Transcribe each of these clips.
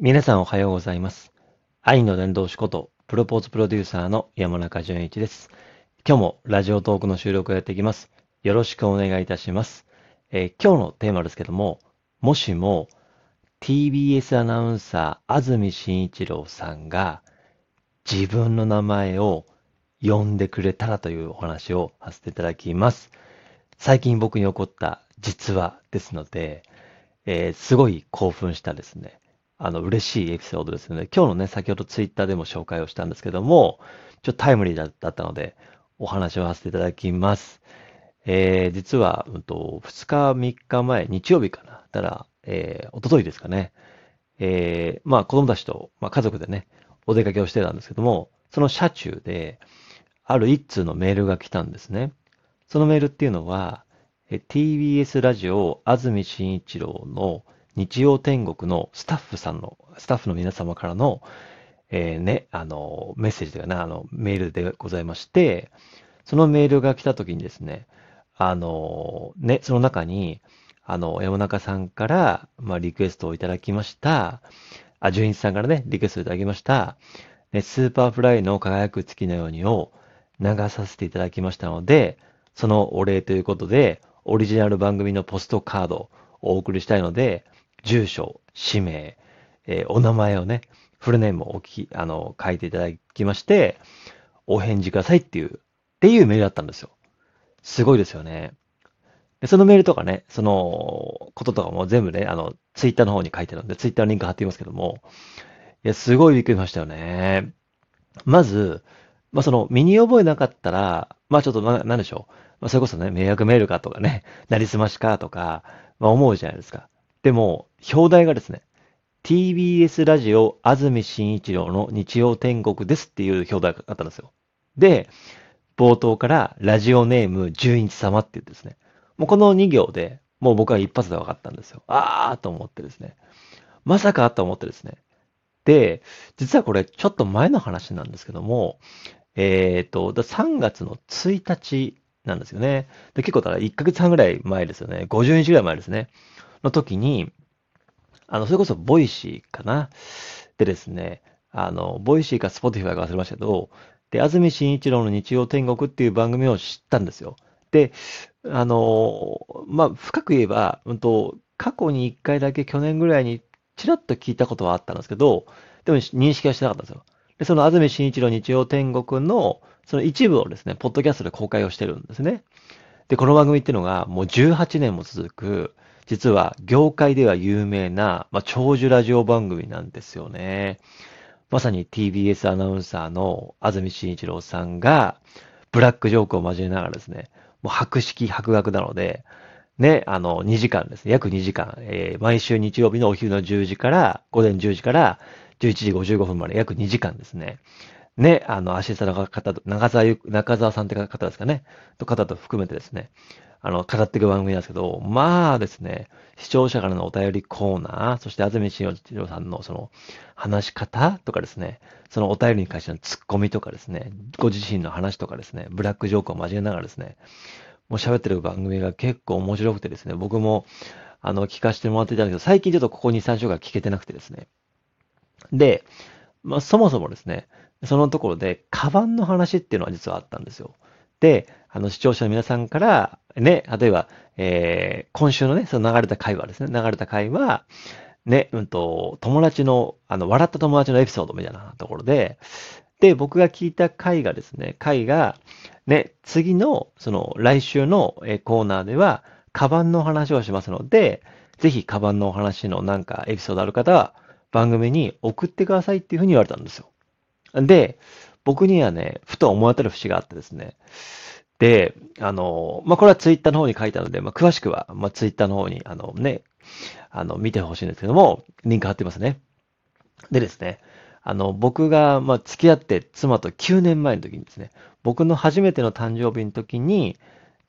皆さんおはようございます。愛の伝道師こと、プロポーズプロデューサーの山中淳一です。今日もラジオトークの収録をやっていきます。よろしくお願いいたします。えー今日のテーマですけども、もしも TBS アナウンサー安住紳一郎さんが自分の名前を呼んでくれたらというお話をさせていただきます。最近僕に起こった実話ですので、えーすごい興奮したですね、あの、嬉しいエピソードですよね。今日のね、先ほどツイッターでも紹介をしたんですけども、ちょっとタイムリーだったので、お話をさせていただきます。えー実は、うんと、2日、3日前、日曜日かな。だから、えー、一昨日ですかね。えーまあ、子供たちと、まあ、家族でね、お出かけをしてたんですけども、その車中で、ある一通のメールが来たんですね。そのメールっていうのは、TBS ラジオ安住紳一郎の日曜天国のスタッフさんの、スタッフの皆様からの、えーね、あの、メッセージというかな、あの、メールでございまして、そのメールが来た時にですね、あの、ね、その中に、あの、山中さんから、まあ、リクエストをいただきました。あ、純一さんからね、リクエストをいただきました。ね、 Superfly の輝く月のようにを流させていただきましたので、そのお礼ということで、オリジナル番組のポストカードをお送りしたいので、住所、氏名、えーお名前をね、フルネームをおき、あの、書いていただきまして、お返事くださいっていう、っていうメールだったんですよ。すごいですよね。で、そのメールとかね、その、こととかも全部ね、あの、ツイッターの方に書いてあるんで、ツイッターのリンク貼っていますけども、いや、すごいびっくりしましたよね。まず、まあ、その、身に覚えなかったら、まあ、ちょっとな、なんでしょう。まあ、それこそね、迷惑メールかとかね、なりすましかとか、まあ、思うじゃないですか。でも、表題がですね、TBS ラジオ安住紳一郎の日曜天国ですっていう表題があったんですよ。で、冒頭からラジオネーム純一様って言ってですね、もうこの2行でもう僕は一発で分かったんですよ。あーと思ってですね。まさかと思ってですね。で、実はこれちょっと前の話なんですけども、えっと、3月の1日なんですよね。で、結構だから1ヶ月半ぐらい前ですよね。50日ぐらい前ですね。の時に、あの、それこそ Voicy かな？でですね、あの、 Voicy か Spotify か忘れましたけど、で、安住紳一郎の日曜天国っていう番組を知ったんですよ。で、あの、まあ、深く言えば、うんと、過去に1回だけ去年ぐらいにちらっと聞いたことはあったんですけど、でも認識はしてなかったんですよ。で、その安住紳一郎日曜天国の、その一部をですね、ポッドキャストで公開をしてるんですね。で、この番組っていうのがもう18年も続く、実は業界では有名な、まあ、長寿ラジオ番組なんですよね。まさに TBS アナウンサーの安住紳一郎さんが、ブラックジョークを交えながらですね、もう博識博学なので、ね、あの、2時間ですね、約2時間、えー毎週日曜日のお昼の10時から、午前10時から11時55分まで約2時間ですね。ね、あの、アシスタントの方と、中澤、中澤さんって方ですかね、と方と含めてですね、あの、語っていく番組なんですけど、まあですね、視聴者からのお便りコーナー、そして安住紳一郎さんのその、話し方とかですね、そのお便りに関してのツッコミとかですね、ご自身の話とかですね、ブラックジョークを交えながらですね、もう喋ってる番組が結構面白くてですね、僕も、あの、聞かせてもらっていたんですけど、最近ちょっとここ2、3週間聞けてなくてですね。で、まあ、そもそもですね、そのところで、カバンの話っていうのは実はあったんですよ。で、あの、視聴者の皆さんから、ね、例えば、えー、今週のね、その流れた回はですね、流れた回は、ね、うんと、友達の、あの、笑った友達のエピソードみたいなところで、で、僕が聞いた回がですね、回が、ね、次の、その、来週のコーナーでは、カバンの話をしますので、ぜひ、カバンのお話のなんかエピソードある方は、番組に送ってくださいっていうふうに言われたんですよ。で、僕にはね、ふと思い当たる節があってですね。で、あの、まあ、これはツイッターの方に書いたので、まあ、詳しくは、まあ、ツイッターの方に、あのね、あの、見てほしいんですけども、リンク貼ってますね。でですね、あの、僕が、ま、付き合って妻と9年前の時にですね、僕の初めての誕生日の時に、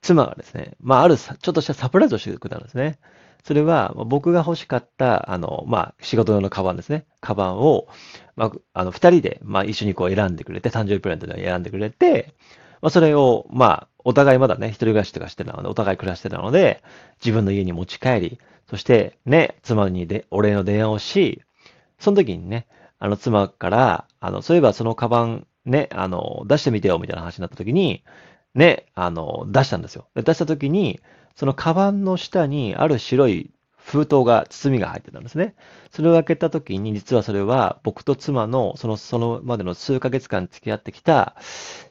妻がですね、まあ、あるさちょっとしたサプライズをしてくれたんですね。それは、僕が欲しかった、あの、まあ、仕事用のカバンですね。カバンを、まあ、あの、二人で、まあ、一緒にこう選んでくれて、誕生日プレゼントで選んでくれて、まあ、それを、まあ、お互いまだね、一人暮らしとかしてたので、お互い暮らしてたので、自分の家に持ち帰り、そしてね、妻にでお礼の電話をし、その時にね、あの、妻から、あの、そういえばそのカバンね、あの、出してみてよみたいな話になった時に、ね、あの、出したんですよ。で出した時に、そのカバンの下にある白い封筒が、包みが入ってたんですね。それを開けた時に、実はそれは僕と妻の、その、そのまでの数ヶ月間付き合ってきた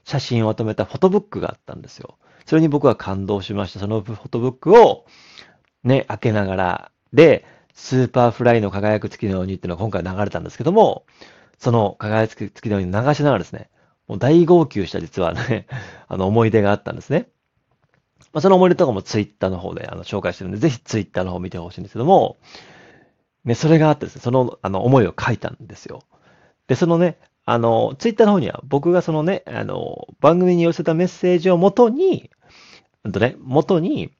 写真をまとめたフォトブックがあったんですよ。それに僕は感動しました。そのフォトブックを、ね、開けながら、で、 Superfly の輝く月のようにっていうのが今回流れたんですけども、その輝く月のように流しながらですね、もう大号泣した実はね、あの思い出があったんですね。まあ、その思い出とかもツイッターの方であの紹介してるんで、ぜひツイッターの方見てほしいんですけども、ね、それがあってですね、そのあの思いを書いたんですよ。で、そのね、あの、ツイッターの方には僕がそのね、あの、番組に寄せたメッセージをもとに、うんとね、元に、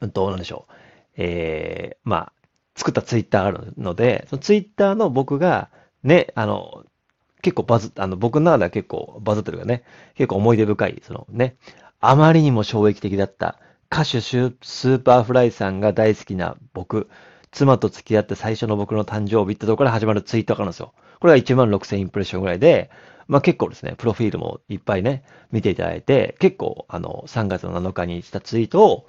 うんと、なんでしょう。えー、まあ、作ったツイッターがあるので、そのツイッターの僕が、ね、あの、結構バズ、あの、僕の中では結構バズってるからね、結構思い出深い、そのね、あまりにも衝撃的だった歌手 Superfly さんが大好きな僕、妻と付き合って最初の僕の誕生日ってところから始まるツイートがあるんですよ。これが1万6000インプレッションぐらいで、まあ結構ですね、プロフィールもいっぱいね、見ていただいて、結構あの、3月の7日にしたツイートを、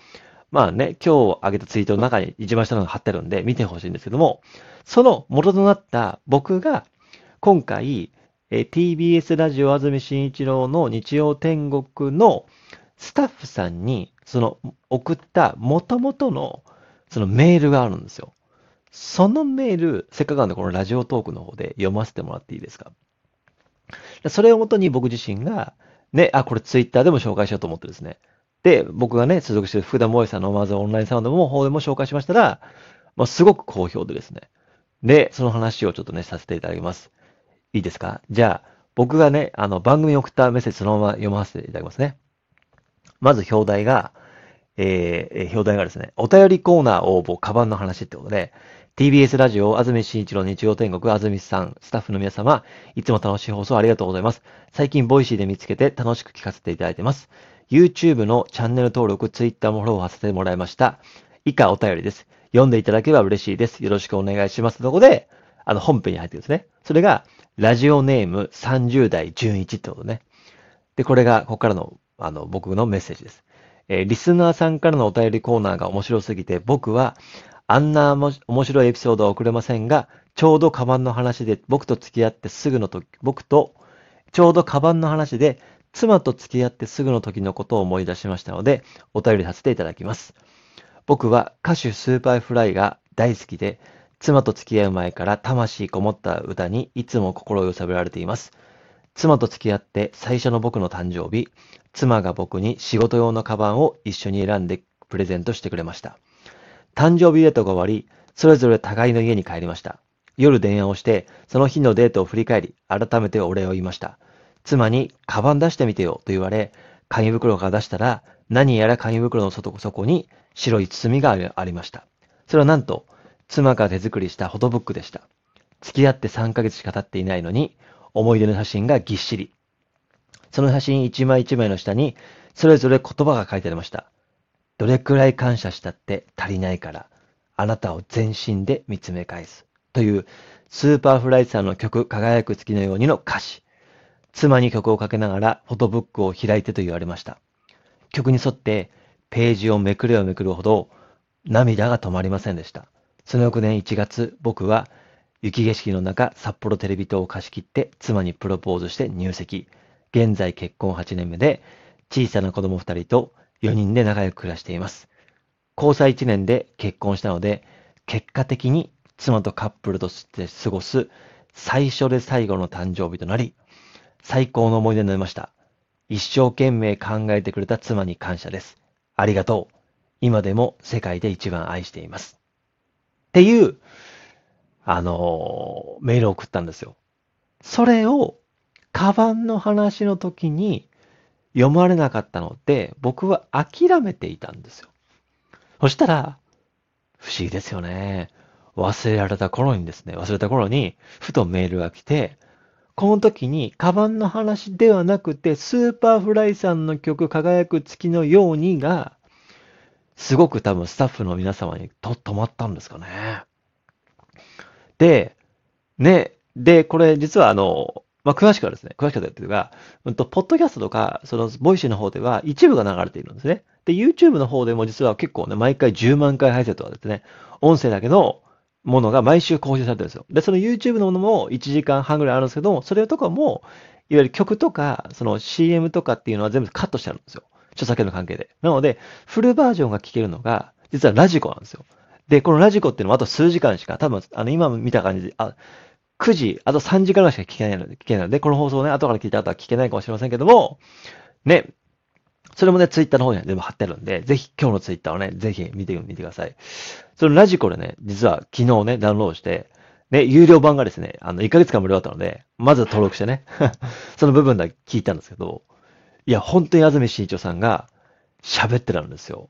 まあね、今日上げたツイートの中に一番下のが貼ってるんで見てほしいんですけども、その元となった僕が今回、え TBS ラジオ安住紳一郎の日曜天国のスタッフさんに、その送った元々のそのメールがあるんですよ。そのメール、せっかくなんでこのラジオトークの方で読ませてもらっていいですか？それをもとに僕自身が、ね、あ、これツイッターでも紹介しようと思ってですね。で、僕がね、所属してる福田萌さんのまずオンラインサウンドも方でも紹介しましたら、まあ、すごく好評でですね。で、その話をちょっとね、させていただきます。いいですか？じゃあ、僕がね、あの、番組に送ったメッセージそのまま読ませていただきますね。まず表題が、えー、表題がですね、お便りコーナー応募、カバンの話ってことで、TBS ラジオ、安住紳一郎日曜天国、安住さん、スタッフの皆様、いつも楽しい放送ありがとうございます。最近、 Voicy で見つけて楽しく聞かせていただいてます。YouTube のチャンネル登録、Twitter もフォローさせてもらいました。以下お便りです。読んでいただければ嬉しいです。よろしくお願いします。とこで、あの、本編に入ってるんですね。それが、ラジオネーム30代純一ってことね。で、これが、ここからの、あの、僕のメッセージです。えー、リスナーさんからのお便りコーナーが面白すぎて、僕は、あんな面白いエピソードは送れませんが、ちょうどカバンの話で、僕と付き合ってすぐの時、僕と、ちょうどカバンの話で、妻と付き合ってすぐの時のことを思い出しましたので、お便りさせていただきます。僕は歌手 Superfly が大好きで、妻と付き合う前から魂こもった歌にいつも心を揺さぶられています。妻と付き合って最初の僕の誕生日、妻が僕に仕事用のカバンを一緒に選んでプレゼントしてくれました。誕生日デートが終わり、それぞれ互いの家に帰りました。夜電話をして、その日のデートを振り返り、改めてお礼を言いました。妻に、カバン出してみてよと言われ、紙袋から出したら、何やら紙袋の外底に白い包みがありました。それはなんと、妻が手作りしたフォトブックでした。付き合って3ヶ月しか経っていないのに、思い出の写真がぎっしり。その写真一枚一枚の下に、それぞれ言葉が書いてありました。どれくらい感謝したって足りないから、あなたを全身で見つめ返す。という、 Superfly さんの曲、輝く月のようにの歌詞。妻に曲をかけながら、フォトブックを開いてと言われました。曲に沿って、ページをめくればめくるほど、涙が止まりませんでした。その翌年1月、僕は雪景色の中、札幌テレビ塔を貸し切って妻にプロポーズして入籍。現在結婚8年目で、小さな子供2人と4人で仲良く暮らしています。交際1年で結婚したので、結果的に妻とカップルとして過ごす最初で最後の誕生日となり、最高の思い出になりました。一生懸命考えてくれた妻に感謝です。ありがとう。今でも世界で一番愛しています。っていう、あの、メールを送ったんですよ。それを、カバンの話の時に読まれなかったので、僕は諦めていたんですよ。そしたら、不思議ですよね。忘れられた頃にですね、忘れた頃に、ふとメールが来て、この時に、カバンの話ではなくて、 Superfly さんの曲、輝く月のようにが、すごく多分スタッフの皆様にと止まったんですかね。で、ね。で、これ実はあの、まあ、詳しくはですね、詳しくはっていうか、うんと、ポッドキャストとか、その、 Voicy の方では一部が流れているんですね。で、YouTube の方でも実は結構ね、毎回10万回再生とかですね、音声だけのものが毎週更新されてるんですよ。で、その YouTube のものも1時間半ぐらいあるんですけども、それとかも、いわゆる曲とか、その CM とかっていうのは全部カットしてあるんですよ。著作権の関係で。なので、フルバージョンが聞けるのが、実は radiko なんですよ。で、このラジコっていうのはあと数時間しか、多分、あの、今見た感じで、あ、9時、あと3時間ぐらいしか聞けないので、聞けないので、この放送ね、後から聞いた後は聞けないかもしれませんけども、ね、それもね、ツイッターの方には全部貼ってあるんで、ぜひ今日のツイッターをね、ぜひ見てみてください。そのラジコでね、実は昨日ね、ダウンロードして、ね、有料版がですね、あの、1ヶ月間無料だったので、まず登録してね、その部分だけ聞いたんですけど、いや、本当に安住慎一郎さんが喋ってたんですよ。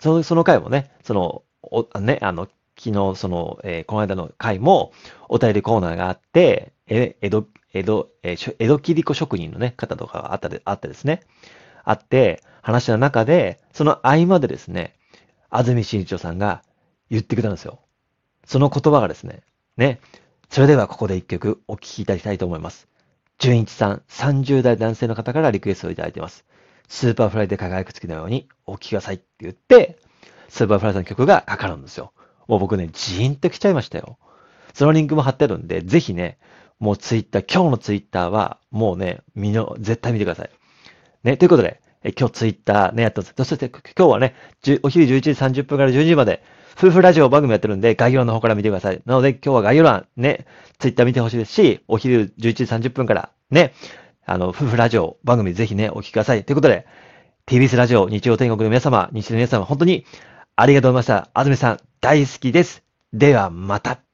その、その回もね、その、お、ね、あの、昨日、その、えー、この間の回も、お便りコーナーがあって、え、江戸、江戸、えー、江戸切子職人のね、方とかがあったで、あってですね、あって、話の中で、その合間でですね、安住慎一郎さんが言ってくれたんですよ。その言葉がですね、ね。それではここで一曲お聴きいただきたいと思います。純一さん、30代男性の方からリクエストをいただいてます。スーパーフライで輝く月のようにお聴きくださいって言って、スーパーフライさんの曲がかかるんですよ。もう僕ね、ジーンと来ちゃいましたよ。そのリンクも貼ってあるんで、ぜひね、もうツイッター、今日のツイッターは、もうね、みの、絶対見てください。ね、ということで、え今日ツイッターね、やったんです。そして今日はね、お昼11時30分から12時まで、夫婦ラジオ番組やってるんで、概要欄の方から見てください。なので、今日は概要欄、ね、ツイッター見てほしいですし、お昼11時30分から、ね、あの、夫婦ラジオ番組ぜひね、お聞きください。ということで、TBS ラジオ日曜天国の皆様、日曜の皆様、本当にありがとうございました。安住さん、大好きです。では、また。